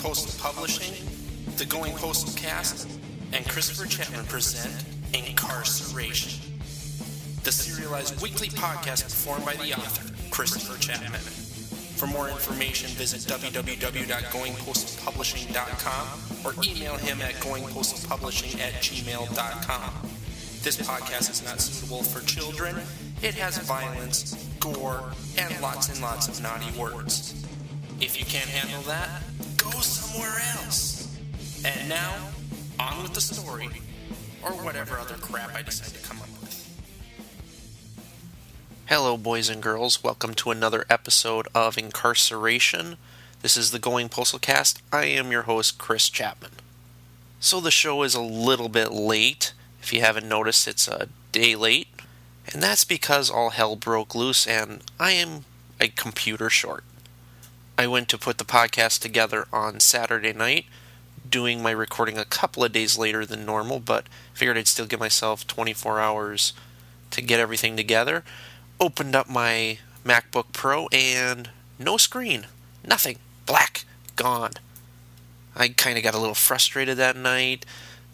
Postal Publishing, the Going Postal Cast, and Christopher Chapman present Incarceration, the serialized weekly podcast performed by the author, Christopher Chapman. For more information, visit www.goingpostalpublishing.com or email him at goingpostalpublishing at gmail.com. This podcast is not suitable for children. It has violence, gore, and lots and lots of naughty words. If you can't handle that, somewhere else. And now, on with the story, or whatever other crap I decide to come up with. Hello, boys and girls. Welcome to another episode of Incarceration. This is the Going Postal Cast. I am your host, Chris Chapman. So, the show is a little bit late. If you haven't noticed, it's a day late. And that's because all hell broke loose and I am a computer short. I went to put the podcast together on Saturday night, doing my recording a couple of days later than normal, but figured I'd still give myself 24 hours to get everything together. Opened up my MacBook Pro and no screen. Nothing. Black. Gone. I kind of got a little frustrated that night.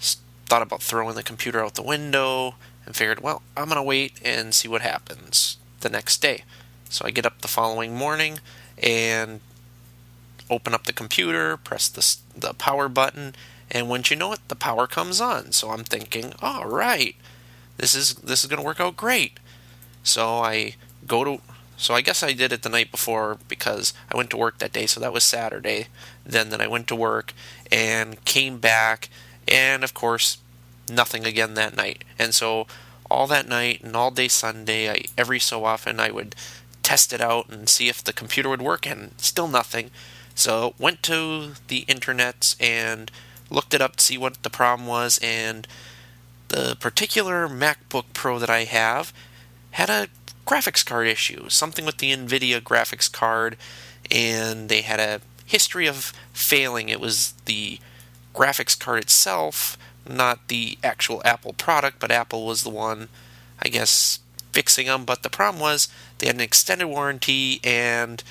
Thought about throwing the computer out the window and figured, well, I'm going to wait and see what happens the next day. So I get up the following morning and open up the computer, press the, the power button, and once you know it, the power comes on. So I'm thinking, all right, this is this is going to work out great. So I go to so I guess I did it the night before because I went to work that day, so that was Saturday. Then then I went to work and came back and of course nothing again that night. And so all that night and all day Sunday, I every so often I would test it out and see if the computer would work and still nothing. So went to the internet and looked it up to see what the problem was, and the particular MacBook Pro that I have had a graphics card issue, something with the NVIDIA graphics card, and they had a history of failing. It was the graphics card itself, not the actual Apple product, but Apple was the one, I guess, fixing them. But the problem was they had an extended warranty and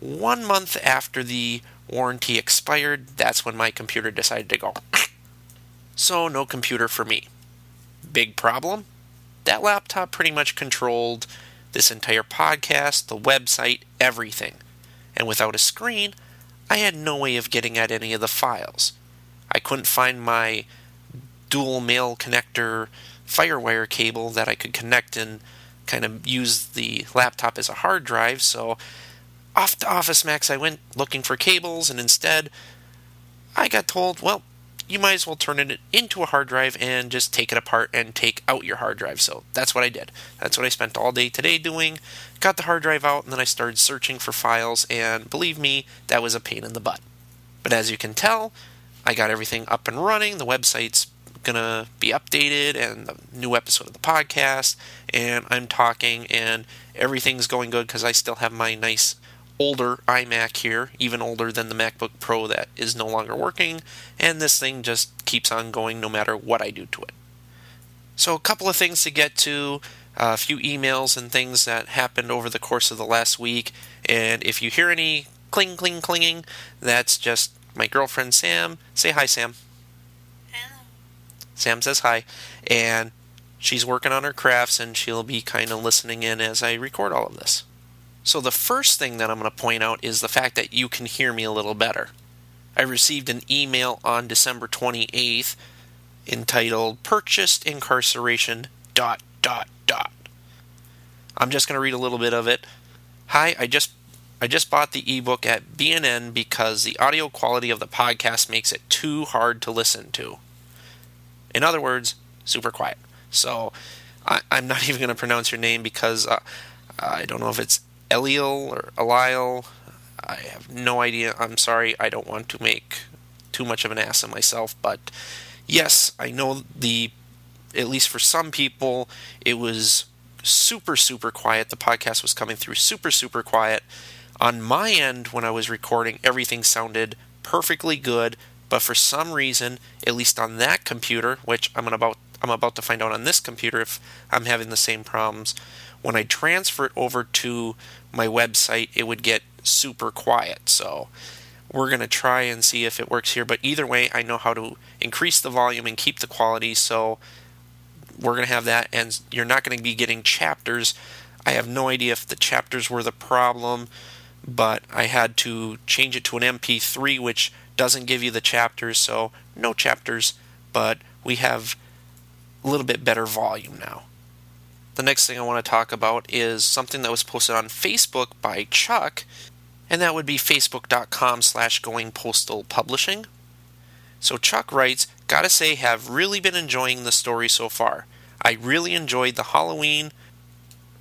one month after the warranty expired, that's when my computer decided to go. so, no computer for me. Big problem? That laptop pretty much controlled this entire podcast, the website, everything. And without a screen, I had no way of getting at any of the files. I couldn't find my dual male connector Firewire cable that I could connect and kind of use the laptop as a hard drive, so off to Office Max I went looking for cables, and instead I got told, well, you might as well turn it into a hard drive and just take it apart and take out your hard drive. So that's what I did. That's what I spent all day today doing. Got the hard drive out, and then I started searching for files, and believe me, that was a pain in the butt. But as you can tell, I got everything up and running. The website's gonna be updated and a new episode of the podcast and I'm talking and everything's going good because I still have my nice older iMac here, even older than the MacBook Pro that is no longer working, and this thing just keeps on going no matter what I do to it. So, a couple of things to get to, a few emails and things that happened over the course of the last week, and if you hear any cling, cling, clinging, that's just my girlfriend Sam. Say hi, Sam. Sam says hi, and she's working on her crafts, and she'll be kind of listening in as I record all of this. So, the first thing that I'm going to point out is the fact that you can hear me a little better. I received an email on December 28th entitled Purchased Incarceration. Dot, dot, dot. I'm just going to read a little bit of it. Hi, I just I just bought the ebook at B&N because the audio quality of the podcast makes it too hard to listen to. In other words, super quiet. So I, am not even going to pronounce your name because uh, I don't know if it's Eliel or Eliel. I have no idea. I'm sorry. I don't want to make too much of an ass of myself, but yes, I know the at least for some people it was super super quiet. The podcast was coming through super super quiet. On my end when I was recording, everything sounded perfectly good, but for some reason, at least on that computer, which I'm about I'm about to find out on this computer if I'm having the same problems, when I transfer it over to my website, it would get super quiet. So we're going to try and see if it works here. But either way, I know how to increase the volume and keep the quality. So we're going to have that. And you're not going to be getting chapters. I have no idea if the chapters were the problem, but I had to change it to an MP3, which doesn't give you the chapters. So no chapters, but we have a little bit better volume now. The next thing I want to talk about is something that was posted on Facebook by Chuck and that would be facebook.com slash going postal publishing. So Chuck writes, Gotta say, have really been enjoying the story so far. I really enjoyed the Halloween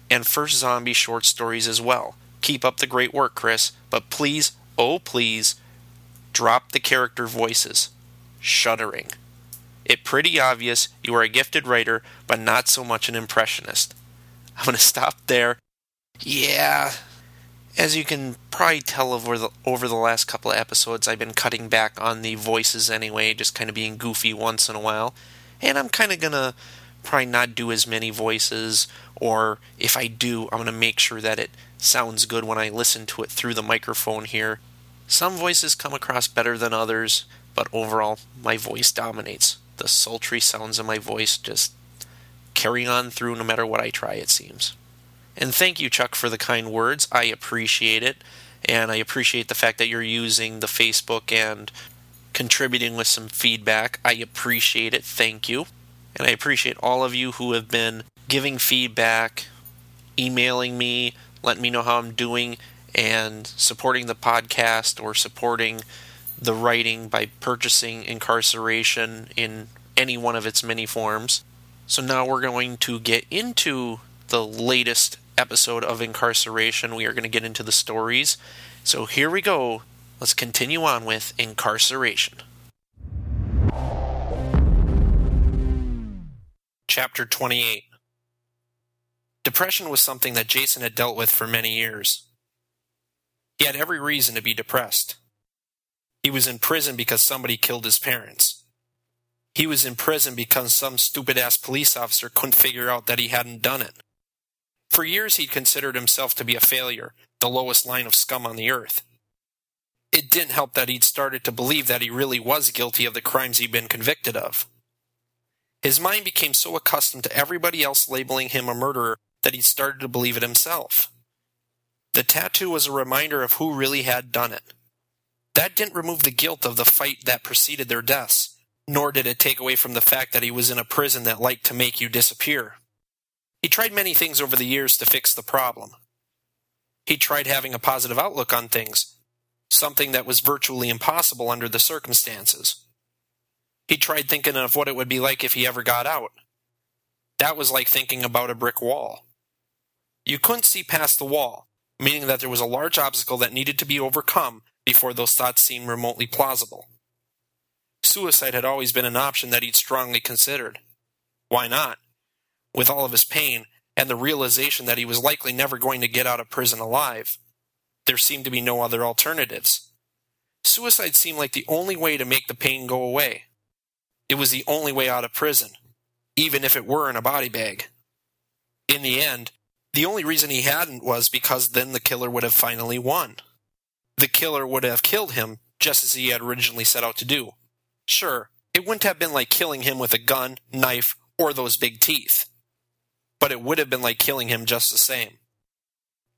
and first zombie short stories as well. Keep up the great work, Chris, but please, oh please, drop the character voices. Shuddering. It pretty obvious you are a gifted writer, but not so much an impressionist. I'm going to stop there. Yeah, as you can probably tell over the over the last couple of episodes, I've been cutting back on the voices anyway, just kind of being goofy once in a while. And I'm kind of gonna probably not do as many voices, or if I do, I'm gonna make sure that it sounds good when I listen to it through the microphone here. Some voices come across better than others, but overall, my voice dominates. The sultry sounds of my voice just carry on through no matter what I try, it seems. And thank you, Chuck, for the kind words. I appreciate it. And I appreciate the fact that you're using the Facebook and contributing with some feedback. I appreciate it. Thank you. And I appreciate all of you who have been giving feedback, emailing me, letting me know how I'm doing, and supporting the podcast or supporting the writing by purchasing incarceration in any one of its many forms. So now we're going to get into the latest episode of Incarceration. We are going to get into the stories. So here we go. Let's continue on with Incarceration. Chapter 28 Depression was something that Jason had dealt with for many years. He had every reason to be depressed. He was in prison because somebody killed his parents. He was in prison because some stupid ass police officer couldn't figure out that he hadn't done it. For years, he'd considered himself to be a failure, the lowest line of scum on the earth. It didn't help that he'd started to believe that he really was guilty of the crimes he'd been convicted of. His mind became so accustomed to everybody else labeling him a murderer that he'd started to believe it himself. The tattoo was a reminder of who really had done it. That didn't remove the guilt of the fight that preceded their deaths, nor did it take away from the fact that he was in a prison that liked to make you disappear. He tried many things over the years to fix the problem. He tried having a positive outlook on things, something that was virtually impossible under the circumstances. He tried thinking of what it would be like if he ever got out. That was like thinking about a brick wall. You couldn't see past the wall, meaning that there was a large obstacle that needed to be overcome before those thoughts seemed remotely plausible. Suicide had always been an option that he'd strongly considered. Why not? with all of his pain and the realization that he was likely never going to get out of prison alive. There seemed to be no other alternatives. Suicide seemed like the only way to make the pain go away. It was the only way out of prison, even if it were in a body bag. In the end, the only reason he hadn't was because then the killer would have finally won. The killer would have killed him just as he had originally set out to do. Sure, it wouldn't have been like killing him with a gun, knife, or those big teeth but it would have been like killing him just the same.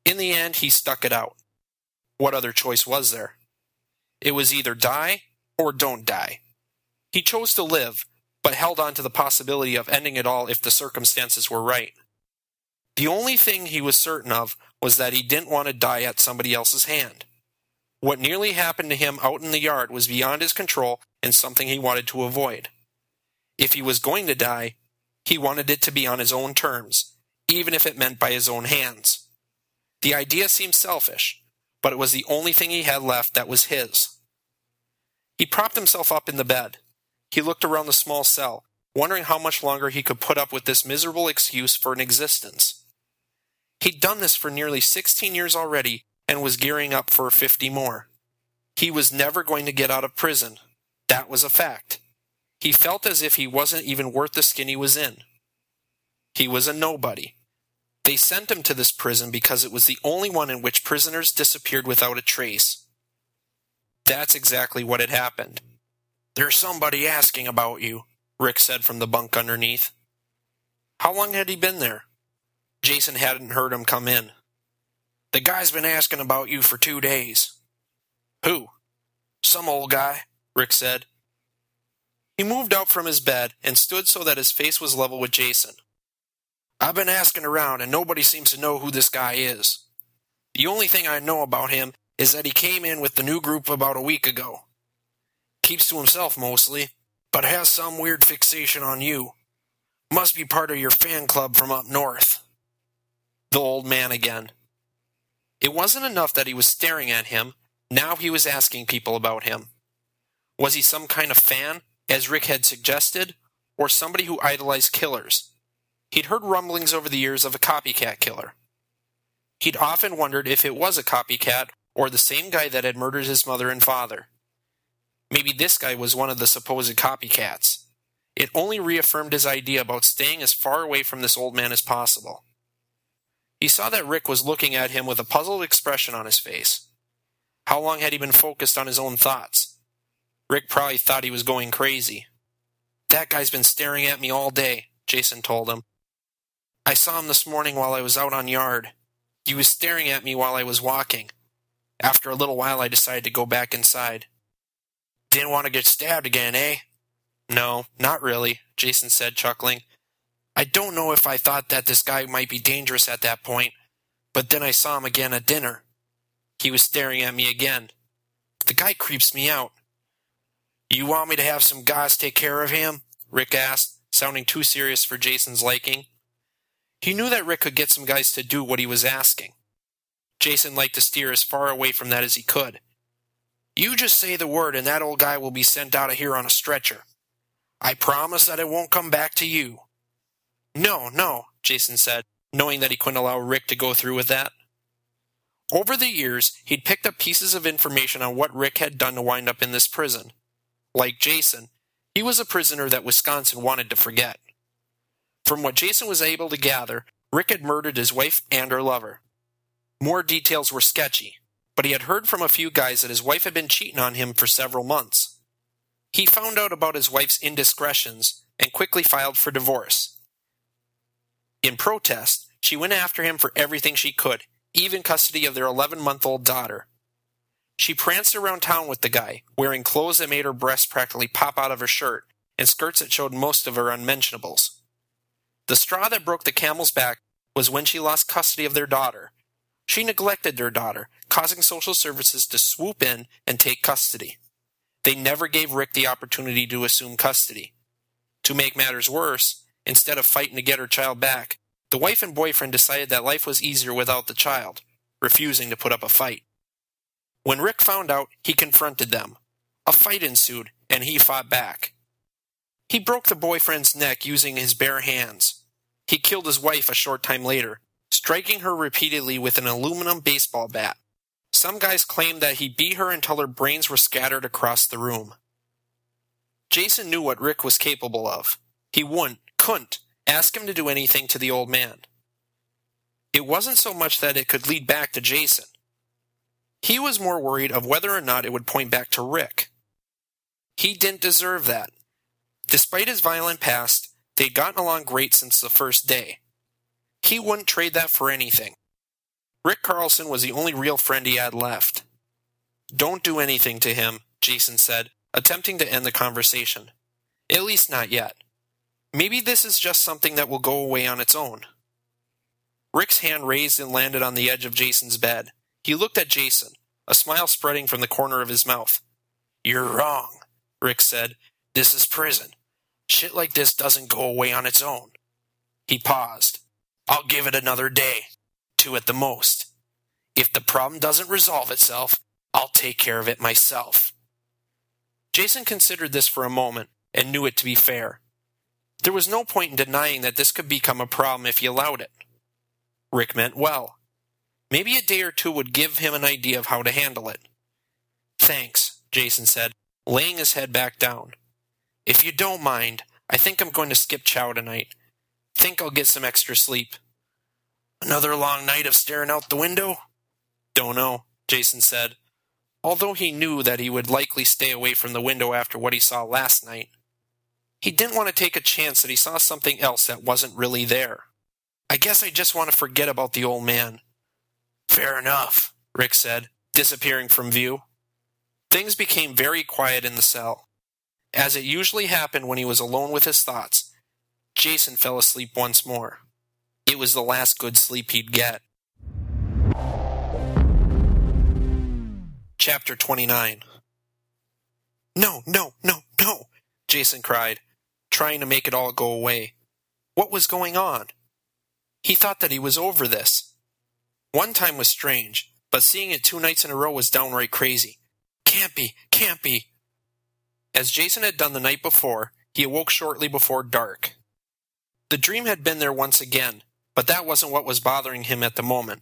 In the end, he stuck it out. What other choice was there? It was either die or don't die. He chose to live, but held on to the possibility of ending it all if the circumstances were right. The only thing he was certain of was that he didn't want to die at somebody else's hand. What nearly happened to him out in the yard was beyond his control and something he wanted to avoid. If he was going to die, he wanted it to be on his own terms, even if it meant by his own hands. The idea seemed selfish, but it was the only thing he had left that was his. He propped himself up in the bed. He looked around the small cell, wondering how much longer he could put up with this miserable excuse for an existence. He'd done this for nearly 16 years already and was gearing up for 50 more. He was never going to get out of prison. That was a fact. He felt as if he wasn't even worth the skin he was in. He was a nobody. They sent him to this prison because it was the only one in which prisoners disappeared without a trace. That's exactly what had happened. There's somebody asking about you, Rick said from the bunk underneath. How long had he been there? Jason hadn't heard him come in. The guy's been asking about you for two days. Who? Some old guy, Rick said. He moved out from his bed and stood so that his face was level with Jason. I've been asking around, and nobody seems to know who this guy is. The only thing I know about him is that he came in with the new group about a week ago. Keeps to himself mostly, but has some weird fixation on you. Must be part of your fan club from up north. The old man again. It wasn't enough that he was staring at him, now he was asking people about him. Was he some kind of fan, as Rick had suggested, or somebody who idolized killers? He'd heard rumblings over the years of a copycat killer. He'd often wondered if it was a copycat or the same guy that had murdered his mother and father. Maybe this guy was one of the supposed copycats. It only reaffirmed his idea about staying as far away from this old man as possible. He saw that Rick was looking at him with a puzzled expression on his face. How long had he been focused on his own thoughts? Rick probably thought he was going crazy. That guy's been staring at me all day, Jason told him. I saw him this morning while I was out on yard. He was staring at me while I was walking. After a little while, I decided to go back inside. Didn't want to get stabbed again, eh? No, not really, Jason said, chuckling. I don't know if I thought that this guy might be dangerous at that point, but then I saw him again at dinner. He was staring at me again. The guy creeps me out. You want me to have some guys take care of him? Rick asked, sounding too serious for Jason's liking. He knew that Rick could get some guys to do what he was asking. Jason liked to steer as far away from that as he could. You just say the word and that old guy will be sent out of here on a stretcher. I promise that it won't come back to you. No, no, Jason said, knowing that he couldn't allow Rick to go through with that. Over the years, he'd picked up pieces of information on what Rick had done to wind up in this prison. Like Jason, he was a prisoner that Wisconsin wanted to forget. From what Jason was able to gather, Rick had murdered his wife and her lover. More details were sketchy, but he had heard from a few guys that his wife had been cheating on him for several months. He found out about his wife's indiscretions and quickly filed for divorce. In protest, she went after him for everything she could, even custody of their 11 month old daughter. She pranced around town with the guy, wearing clothes that made her breasts practically pop out of her shirt and skirts that showed most of her unmentionables. The straw that broke the camel's back was when she lost custody of their daughter. She neglected their daughter, causing social services to swoop in and take custody. They never gave Rick the opportunity to assume custody. To make matters worse, instead of fighting to get her child back, the wife and boyfriend decided that life was easier without the child, refusing to put up a fight. When Rick found out, he confronted them. A fight ensued, and he fought back. He broke the boyfriend's neck using his bare hands. He killed his wife a short time later, striking her repeatedly with an aluminum baseball bat. Some guys claimed that he beat her until her brains were scattered across the room. Jason knew what Rick was capable of. He wouldn't, couldn't, ask him to do anything to the old man. It wasn't so much that it could lead back to Jason. He was more worried of whether or not it would point back to Rick. He didn't deserve that. Despite his violent past, they'd gotten along great since the first day. He wouldn't trade that for anything. Rick Carlson was the only real friend he had left. Don't do anything to him, Jason said, attempting to end the conversation. At least not yet. Maybe this is just something that will go away on its own. Rick's hand raised and landed on the edge of Jason's bed. He looked at Jason, a smile spreading from the corner of his mouth. You're wrong, Rick said. This is prison. Shit like this doesn't go away on its own. He paused. I'll give it another day. Two at the most. If the problem doesn't resolve itself, I'll take care of it myself. Jason considered this for a moment and knew it to be fair. There was no point in denying that this could become a problem if he allowed it. Rick meant well. Maybe a day or two would give him an idea of how to handle it. Thanks, Jason said, laying his head back down. If you don't mind, I think I'm going to skip chow tonight. Think I'll get some extra sleep. Another long night of staring out the window? Don't know, Jason said. although he knew that he would likely stay away from the window after what he saw last night. He didn't want to take a chance that he saw something else that wasn't really there. I guess I just want to forget about the old man. Fair enough, Rick said, disappearing from view. Things became very quiet in the cell. As it usually happened when he was alone with his thoughts, Jason fell asleep once more. It was the last good sleep he'd get. Chapter 29 No, no, no, no, Jason cried, trying to make it all go away. What was going on? He thought that he was over this. One time was strange, but seeing it two nights in a row was downright crazy. Can't be, can't be. As Jason had done the night before, he awoke shortly before dark. The dream had been there once again, but that wasn't what was bothering him at the moment.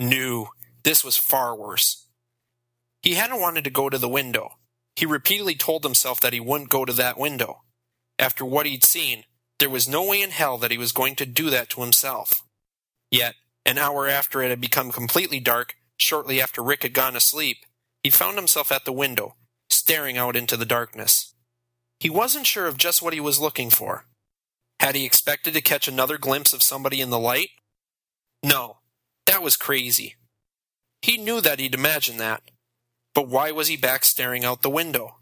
No, this was far worse. He hadn't wanted to go to the window. He repeatedly told himself that he wouldn't go to that window. After what he'd seen, there was no way in hell that he was going to do that to himself. Yet, an hour after it had become completely dark, shortly after Rick had gone to sleep, he found himself at the window, staring out into the darkness. He wasn't sure of just what he was looking for. Had he expected to catch another glimpse of somebody in the light? No, that was crazy. He knew that he'd imagined that. But why was he back staring out the window?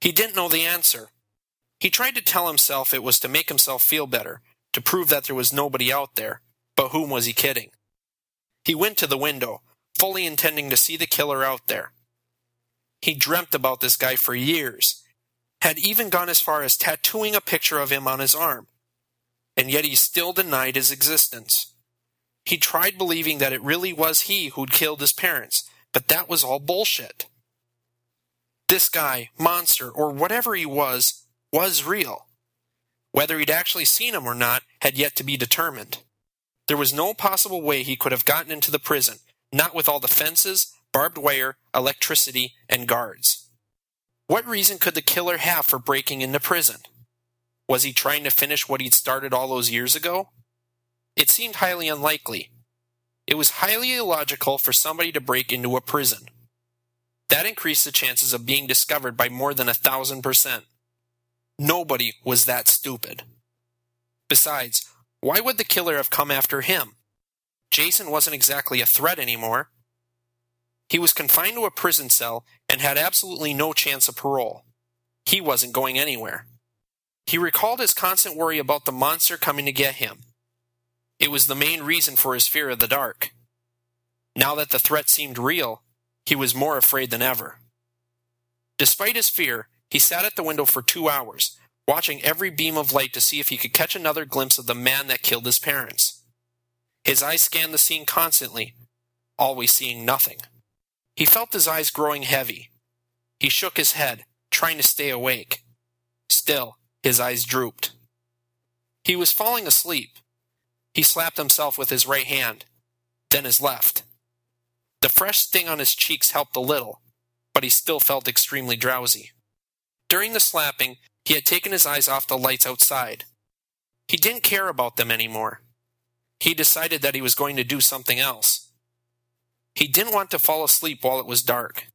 He didn't know the answer. He tried to tell himself it was to make himself feel better, to prove that there was nobody out there, but whom was he kidding? He went to the window, fully intending to see the killer out there. He dreamt about this guy for years, had even gone as far as tattooing a picture of him on his arm, and yet he still denied his existence. He tried believing that it really was he who'd killed his parents, but that was all bullshit. This guy, monster, or whatever he was, was real. Whether he'd actually seen him or not had yet to be determined. There was no possible way he could have gotten into the prison, not with all the fences, barbed wire, electricity, and guards. What reason could the killer have for breaking into prison? Was he trying to finish what he'd started all those years ago? It seemed highly unlikely. It was highly illogical for somebody to break into a prison. That increased the chances of being discovered by more than a thousand percent. Nobody was that stupid. Besides, why would the killer have come after him? Jason wasn't exactly a threat anymore. He was confined to a prison cell and had absolutely no chance of parole. He wasn't going anywhere. He recalled his constant worry about the monster coming to get him. It was the main reason for his fear of the dark. Now that the threat seemed real, he was more afraid than ever. Despite his fear, he sat at the window for two hours, watching every beam of light to see if he could catch another glimpse of the man that killed his parents. His eyes scanned the scene constantly, always seeing nothing. He felt his eyes growing heavy. He shook his head, trying to stay awake. Still, his eyes drooped. He was falling asleep. He slapped himself with his right hand, then his left. The fresh sting on his cheeks helped a little, but he still felt extremely drowsy. During the slapping, he had taken his eyes off the lights outside. He didn't care about them anymore. He decided that he was going to do something else. He didn't want to fall asleep while it was dark.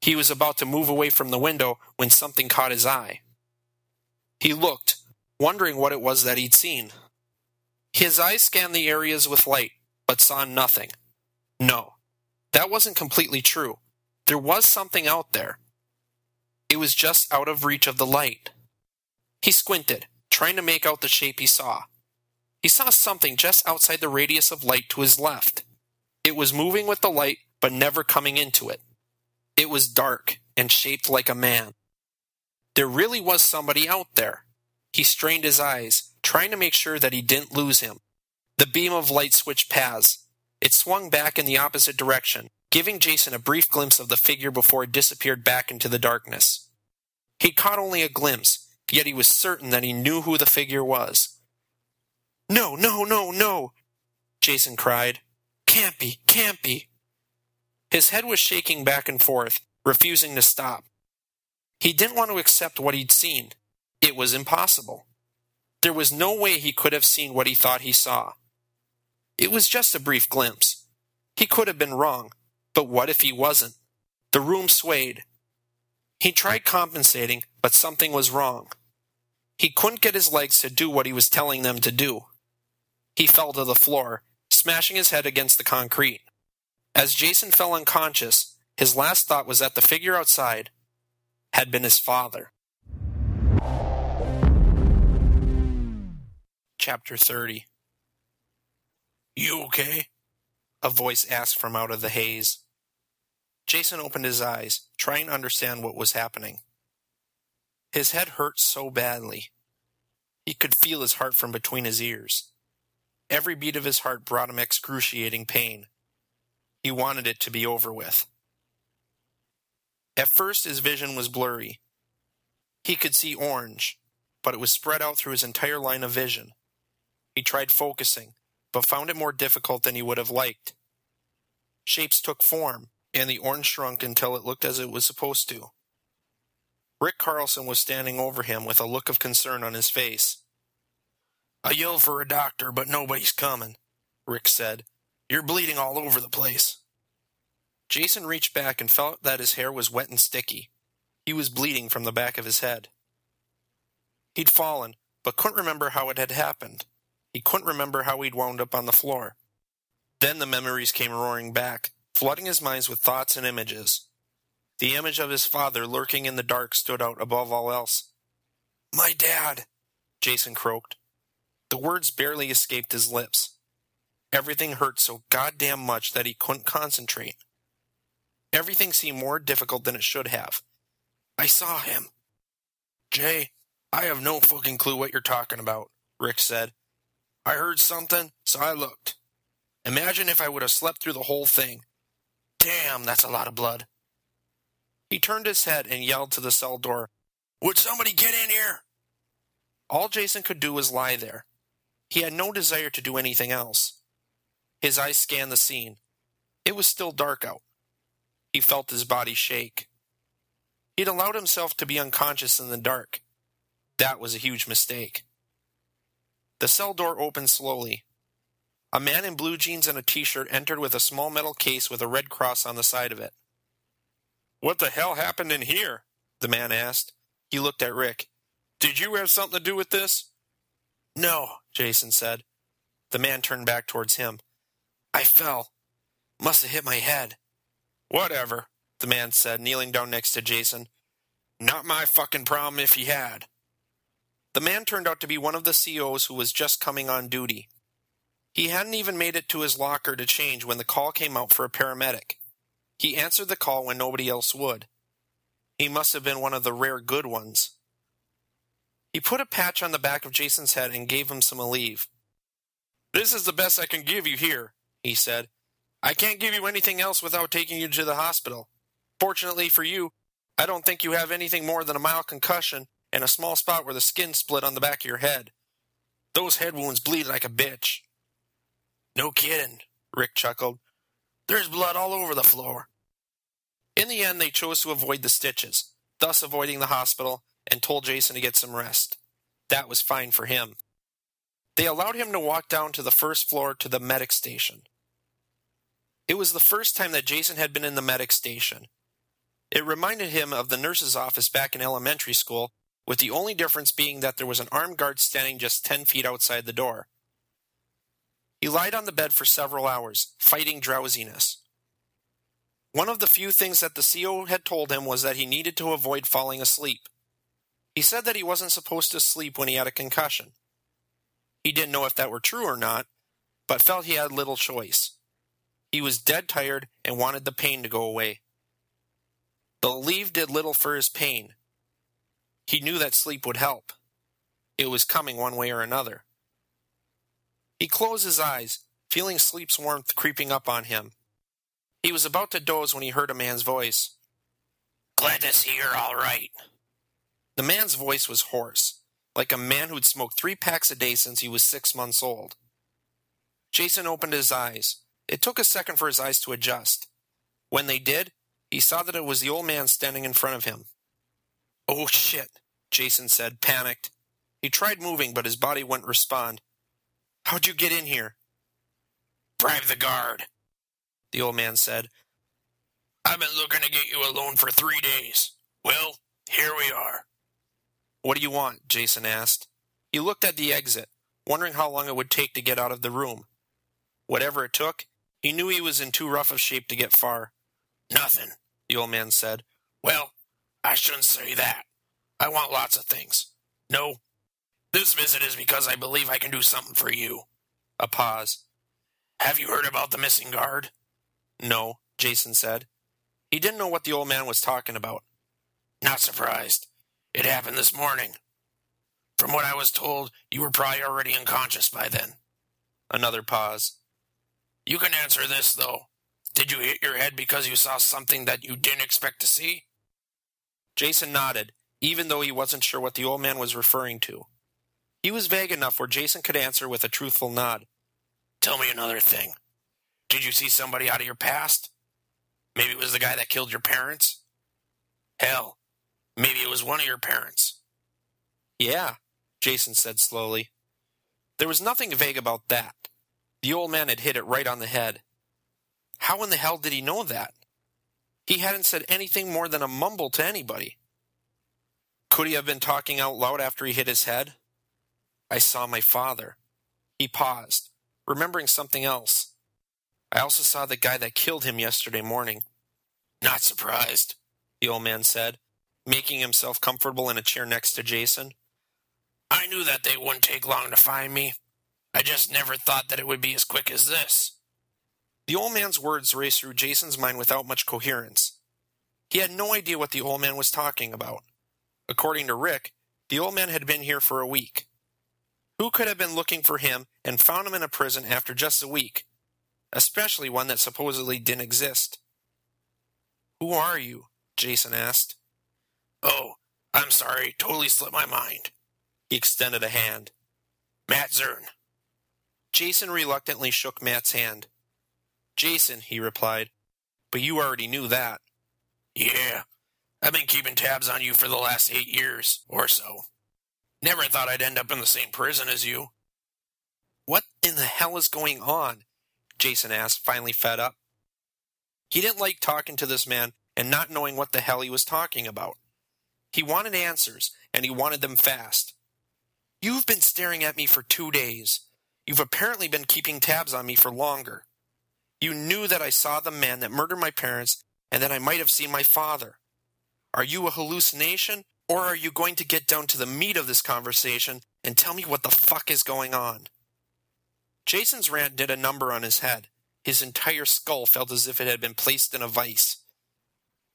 He was about to move away from the window when something caught his eye. He looked, wondering what it was that he'd seen. His eyes scanned the areas with light, but saw nothing. No, that wasn't completely true. There was something out there. It was just out of reach of the light. He squinted, trying to make out the shape he saw. He saw something just outside the radius of light to his left. It was moving with the light, but never coming into it. It was dark and shaped like a man. There really was somebody out there. He strained his eyes, trying to make sure that he didn't lose him. The beam of light switched paths. It swung back in the opposite direction, giving Jason a brief glimpse of the figure before it disappeared back into the darkness. He caught only a glimpse, yet he was certain that he knew who the figure was. No, no, no, no! Jason cried. Can't be, can't be! His head was shaking back and forth, refusing to stop. He didn't want to accept what he'd seen. It was impossible. There was no way he could have seen what he thought he saw. It was just a brief glimpse. He could have been wrong, but what if he wasn't? The room swayed. He tried compensating, but something was wrong. He couldn't get his legs to do what he was telling them to do. He fell to the floor, smashing his head against the concrete. As Jason fell unconscious, his last thought was that the figure outside had been his father. Chapter 30 You okay? A voice asked from out of the haze. Jason opened his eyes, trying to understand what was happening. His head hurt so badly. He could feel his heart from between his ears. Every beat of his heart brought him excruciating pain. He wanted it to be over with. At first, his vision was blurry. He could see orange, but it was spread out through his entire line of vision. He tried focusing, but found it more difficult than he would have liked. Shapes took form, and the orange shrunk until it looked as it was supposed to. Rick Carlson was standing over him with a look of concern on his face. I yelled for a doctor, but nobody's coming, Rick said. You're bleeding all over the place. Jason reached back and felt that his hair was wet and sticky. He was bleeding from the back of his head. He'd fallen, but couldn't remember how it had happened. He couldn't remember how he'd wound up on the floor. Then the memories came roaring back, flooding his mind with thoughts and images. The image of his father lurking in the dark stood out above all else. My dad, Jason croaked. The words barely escaped his lips. Everything hurt so goddamn much that he couldn't concentrate. Everything seemed more difficult than it should have. I saw him. Jay, I have no fucking clue what you're talking about, Rick said. I heard something, so I looked. Imagine if I would have slept through the whole thing. Damn, that's a lot of blood. He turned his head and yelled to the cell door, Would somebody get in here? All Jason could do was lie there. He had no desire to do anything else. His eyes scanned the scene. It was still dark out. He felt his body shake. He'd allowed himself to be unconscious in the dark. That was a huge mistake. The cell door opened slowly. A man in blue jeans and a t shirt entered with a small metal case with a red cross on the side of it. What the hell happened in here? the man asked. He looked at Rick. Did you have something to do with this? No, Jason said. The man turned back towards him. I fell. Must have hit my head. Whatever, the man said, kneeling down next to Jason. Not my fucking problem if he had. The man turned out to be one of the COs who was just coming on duty. He hadn't even made it to his locker to change when the call came out for a paramedic. He answered the call when nobody else would. He must have been one of the rare good ones. He put a patch on the back of Jason's head and gave him some Aleve. This is the best I can give you here, he said. I can't give you anything else without taking you to the hospital. Fortunately for you, I don't think you have anything more than a mild concussion and a small spot where the skin split on the back of your head. Those head wounds bleed like a bitch. No kidding, Rick chuckled. There's blood all over the floor. In the end, they chose to avoid the stitches, thus avoiding the hospital, and told Jason to get some rest. That was fine for him. They allowed him to walk down to the first floor to the medic station. It was the first time that Jason had been in the medic station. It reminded him of the nurse's office back in elementary school, with the only difference being that there was an armed guard standing just 10 feet outside the door. He lied on the bed for several hours, fighting drowsiness. One of the few things that the CO had told him was that he needed to avoid falling asleep. He said that he wasn't supposed to sleep when he had a concussion. He didn't know if that were true or not, but felt he had little choice. He was dead tired and wanted the pain to go away. The Aleve did little for his pain. He knew that sleep would help. It was coming one way or another. He closed his eyes, feeling sleep's warmth creeping up on him. He was about to doze when he heard a man's voice. Glad to see you're all right. The man's voice was hoarse, like a man who'd smoked three packs a day since he was six months old. Jason opened his eyes. It took a second for his eyes to adjust. When they did, he saw that it was the old man standing in front of him. Oh shit, Jason said, panicked. He tried moving, but his body wouldn't respond. How'd you get in here? Bribe the guard, the old man said. I've been looking to get you alone for three days. Well, here we are. What do you want? Jason asked. He looked at the exit, wondering how long it would take to get out of the room. Whatever it took, he knew he was in too rough of shape to get far. Nothing, the old man said. Well, I shouldn't say that. I want lots of things. No, this visit is because I believe I can do something for you. A pause. Have you heard about the missing guard? No, Jason said. He didn't know what the old man was talking about. Not surprised. It happened this morning. From what I was told, you were probably already unconscious by then. Another pause. You can answer this, though. Did you hit your head because you saw something that you didn't expect to see? Jason nodded, even though he wasn't sure what the old man was referring to. He was vague enough where Jason could answer with a truthful nod. Tell me another thing. Did you see somebody out of your past? Maybe it was the guy that killed your parents? Hell, maybe it was one of your parents. Yeah, Jason said slowly. There was nothing vague about that. The old man had hit it right on the head. How in the hell did he know that? He hadn't said anything more than a mumble to anybody. Could he have been talking out loud after he hit his head? I saw my father. He paused, remembering something else. I also saw the guy that killed him yesterday morning. Not surprised, the old man said, making himself comfortable in a chair next to Jason. I knew that they wouldn't take long to find me. I just never thought that it would be as quick as this. The old man's words raced through Jason's mind without much coherence. He had no idea what the old man was talking about. According to Rick, the old man had been here for a week. Who could have been looking for him and found him in a prison after just a week? Especially one that supposedly didn't exist. Who are you? Jason asked. Oh, I'm sorry, totally slipped my mind. He extended a hand. Matt Zern. Jason reluctantly shook Matt's hand. Jason, he replied, but you already knew that. Yeah, I've been keeping tabs on you for the last eight years or so. Never thought I'd end up in the same prison as you. What in the hell is going on? Jason asked, finally fed up. He didn't like talking to this man and not knowing what the hell he was talking about. He wanted answers, and he wanted them fast. You've been staring at me for two days. You've apparently been keeping tabs on me for longer. You knew that I saw the man that murdered my parents and that I might have seen my father. Are you a hallucination, or are you going to get down to the meat of this conversation and tell me what the fuck is going on? Jason's rant did a number on his head. His entire skull felt as if it had been placed in a vice.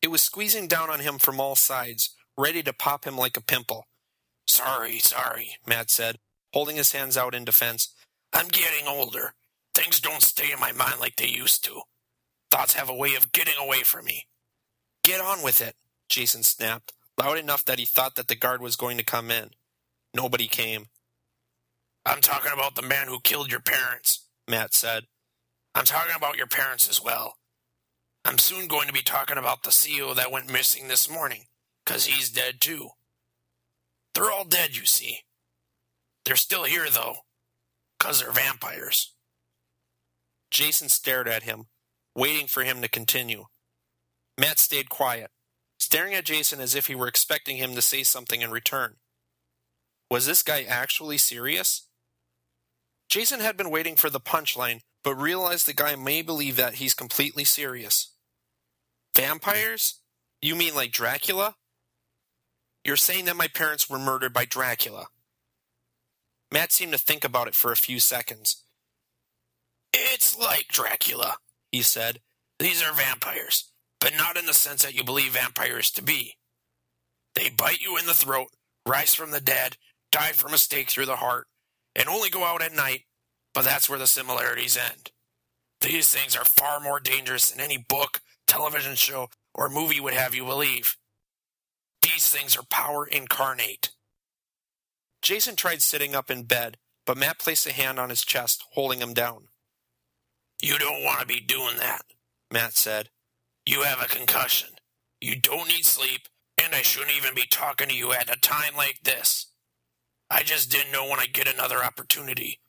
It was squeezing down on him from all sides, ready to pop him like a pimple. Sorry, sorry, Matt said, holding his hands out in defense. I'm getting older. Things don't stay in my mind like they used to. Thoughts have a way of getting away from me. Get on with it, Jason snapped, loud enough that he thought that the guard was going to come in. Nobody came. I'm talking about the man who killed your parents, Matt said. I'm talking about your parents as well. I'm soon going to be talking about the CEO that went missing this morning, 'cause he's dead too. They're all dead, you see. They're still here, though, 'cause they're vampires. Jason stared at him, waiting for him to continue. Matt stayed quiet, staring at Jason as if he were expecting him to say something in return. Was this guy actually serious? Jason had been waiting for the punchline, but realized the guy may believe that he's completely serious. Vampires? You mean like Dracula? You're saying that my parents were murdered by Dracula. Matt seemed to think about it for a few seconds. It's like Dracula, he said. These are vampires, but not in the sense that you believe vampires to be. They bite you in the throat, rise from the dead, die from a stake through the heart, and only go out at night, but that's where the similarities end. These things are far more dangerous than any book, television show, or movie would have you believe. These things are power incarnate. Jason tried sitting up in bed, but Matt placed a hand on his chest, holding him down. You don't want to be doing that, Matt said. You have a concussion. You don't need sleep, and I shouldn't even be talking to you at a time like this. I just didn't know when I'd get another opportunity.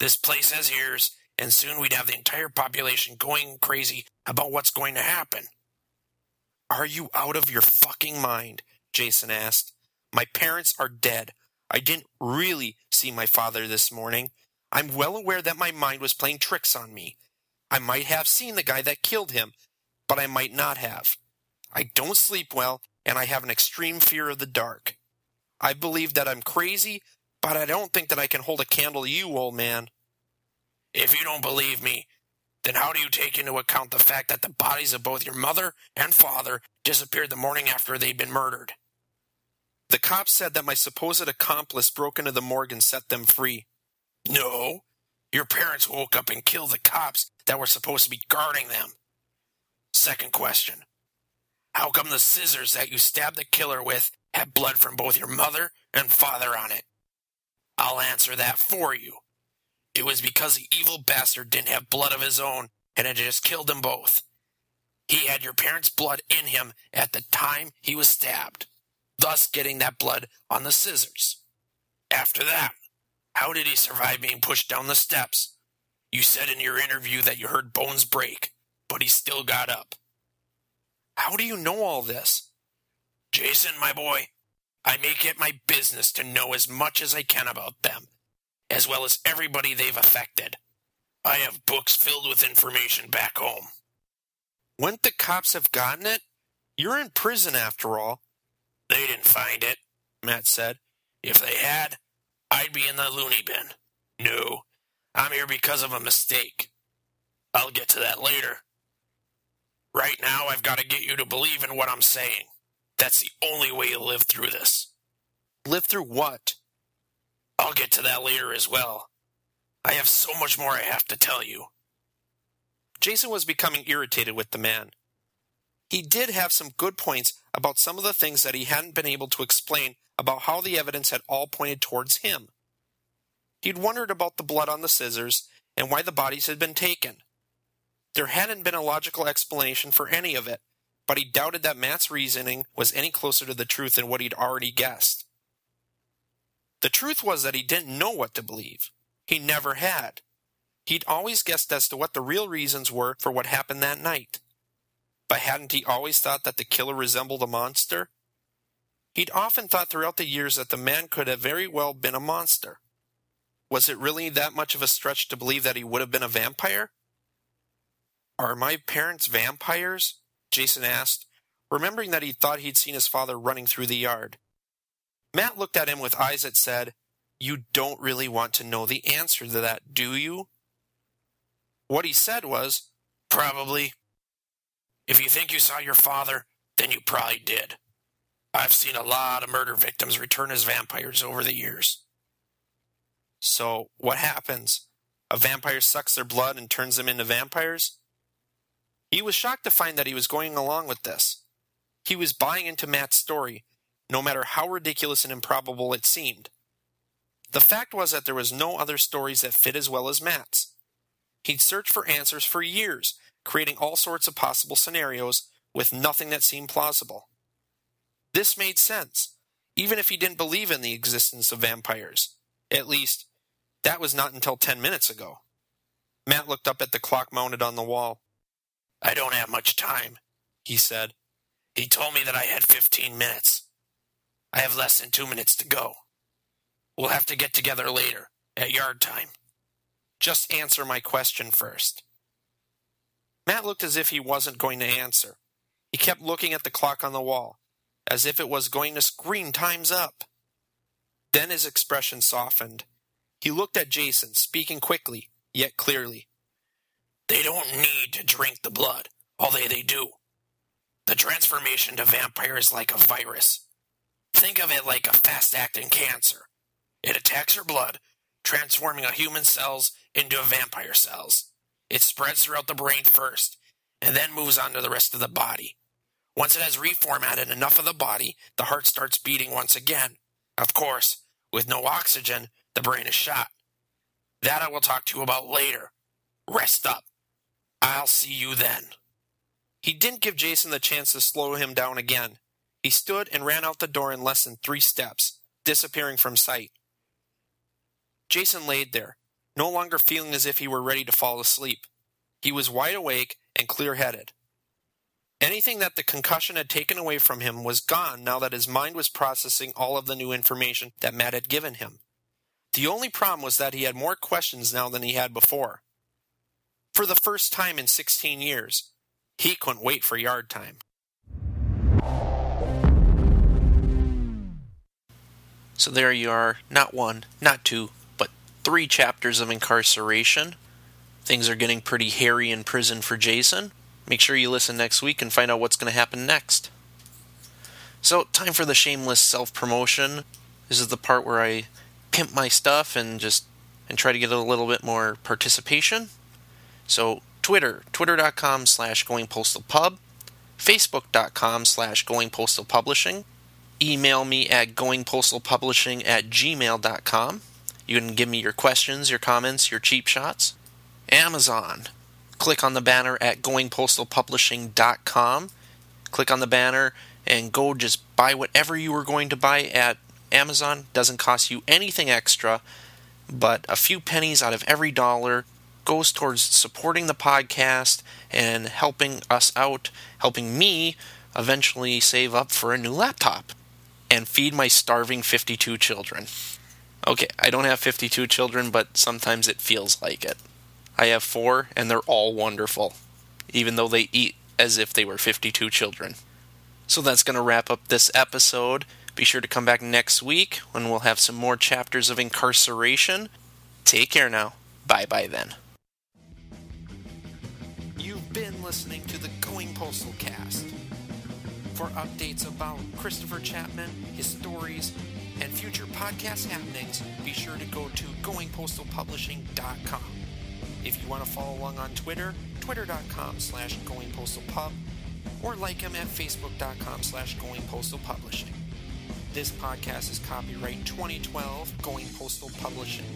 This place has ears, and soon we'd have the entire population going crazy about what's going to happen. Are you out of your fucking mind? Jason asked. My parents are dead. I didn't really see my father this morning. I'm well aware that my mind was playing tricks on me. I might have seen the guy that killed him, but I might not have. I don't sleep well, and I have an extreme fear of the dark. I believe that I'm crazy, but I don't think that I can hold a candle to you, old man. If you don't believe me, then how do you take into account the fact that the bodies of both your mother and father disappeared the morning after they'd been murdered? The cops said that my supposed accomplice broke into the morgue and set them free. No. Your parents woke up and killed the cops that were supposed to be guarding them. Second question. How come the scissors that you stabbed the killer with had blood from both your mother and father on it? I'll answer that for you. It was because the evil bastard didn't have blood of his own and had just killed them both. He had your parents' blood in him at the time he was stabbed, thus getting that blood on the scissors. After that, how did he survive being pushed down the steps? You said in your interview that you heard bones break, but he still got up. How do you know all this? Jason, my boy, I make it my business to know as much as I can about them, as well as everybody they've affected. I have books filled with information back home. Wouldn't the cops have gotten it? You're in prison after all. They didn't find it, Matt said. If they had, I'd be in the loony bin. No, I'm here because of a mistake. I'll get to that later. Right now, I've got to get you to believe in what I'm saying. That's the only way you'll live through this. Live through what? I'll get to that later as well. I have so much more I have to tell you. Jason was becoming irritated with the man. He did have some good points about some of the things that he hadn't been able to explain about how the evidence had all pointed towards him. He'd wondered about the blood on the scissors and why the bodies had been taken. There hadn't been a logical explanation for any of it, but he doubted that Matt's reasoning was any closer to the truth than what he'd already guessed. The truth was that he didn't know what to believe. He never had. He'd always guessed as to what the real reasons were for what happened that night. But hadn't he always thought that the killer resembled a monster? He'd often thought throughout the years that the man could have very well been a monster. Was it really that much of a stretch to believe that he would have been a vampire? Are my parents vampires? Jason asked, remembering that he thought he'd seen his father running through the yard. Matt looked at him with eyes that said, You don't really want to know the answer to that, do you? What he said was, Probably. If you think you saw your father, then you probably did. I've seen a lot of murder victims return as vampires over the years. So, what happens? A vampire sucks their blood and turns them into vampires? He was shocked to find that he was going along with this. He was buying into Matt's story, no matter how ridiculous and improbable it seemed. The fact was that there was no other stories that fit as well as Matt's. He'd searched for answers for years, creating all sorts of possible scenarios with nothing that seemed plausible. This made sense, even if he didn't believe in the existence of vampires. At least, that was not until ten minutes ago. Matt looked up at the clock mounted on the wall. I don't have much time, he said. He told me that I had 15 minutes. I have less than two minutes to go. We'll have to get together later, at yard time. Just answer my question first. Matt looked as if he wasn't going to answer. He kept looking at the clock on the wall, as if it was going to scream time's up. Then his expression softened. He looked at Jason, speaking quickly, yet clearly. They don't need to drink the blood, although they do. The transformation to vampire is like a virus. Think of it like a fast acting cancer. It attacks your blood, transforming a human cells into vampire cells. It spreads throughout the brain first, and then moves on to the rest of the body. Once it has reformatted enough of the body, the heart starts beating once again. Of course, with no oxygen, the brain is shot. That I will talk to you about later. Rest up. I'll see you then. He didn't give Jason the chance to slow him down again. He stood and ran out the door in less than three steps, disappearing from sight. Jason laid there, no longer feeling as if he were ready to fall asleep. He was wide awake and clear headed. Anything that the concussion had taken away from him was gone now that his mind was processing all of the new information that Matt had given him. The only problem was that he had more questions now than he had before. For the first time in 16 years, he couldn't wait for yard time. So there you are, not one, not two, but three chapters of incarceration. Things are getting pretty hairy in prison for Jason. Make sure you listen next week and find out what's going to happen next. So, time for the shameless self promotion. This is the part where I pimp my stuff and just and try to get a little bit more participation. So, Twitter, twitter.com slash goingpostalpub, facebook.com slash goingpostalpublishing, email me at goingpostalpublishing at gmail.com. You can give me your questions, your comments, your cheap shots. Amazon, click on the banner at goingpostalpublishing.com. Click on the banner and go just buy whatever you were going to buy at Amazon. Doesn't cost you anything extra, but a few pennies out of every dollar goes towards supporting the podcast and helping us out, helping me eventually save up for a new laptop and feed my starving 52 children. Okay, I don't have 52 children, but sometimes it feels like it. I have four, and they're all wonderful, even though they eat as if they were 52 children. So that's going to wrap up this episode. Be sure to come back next week when we'll have some more chapters of incarceration. Take care now. Bye bye then. Listening to the Going Postal Cast. For updates about Christopher Chapman, his stories, and future podcast happenings, be sure to go to goingpostalpublishing.com. If you want to follow along on Twitter, twitter.com slash goingpostalpub, or like him at facebook.com slash goingpostalpublishing. This podcast is copyright 2012 Going Postal Publishing.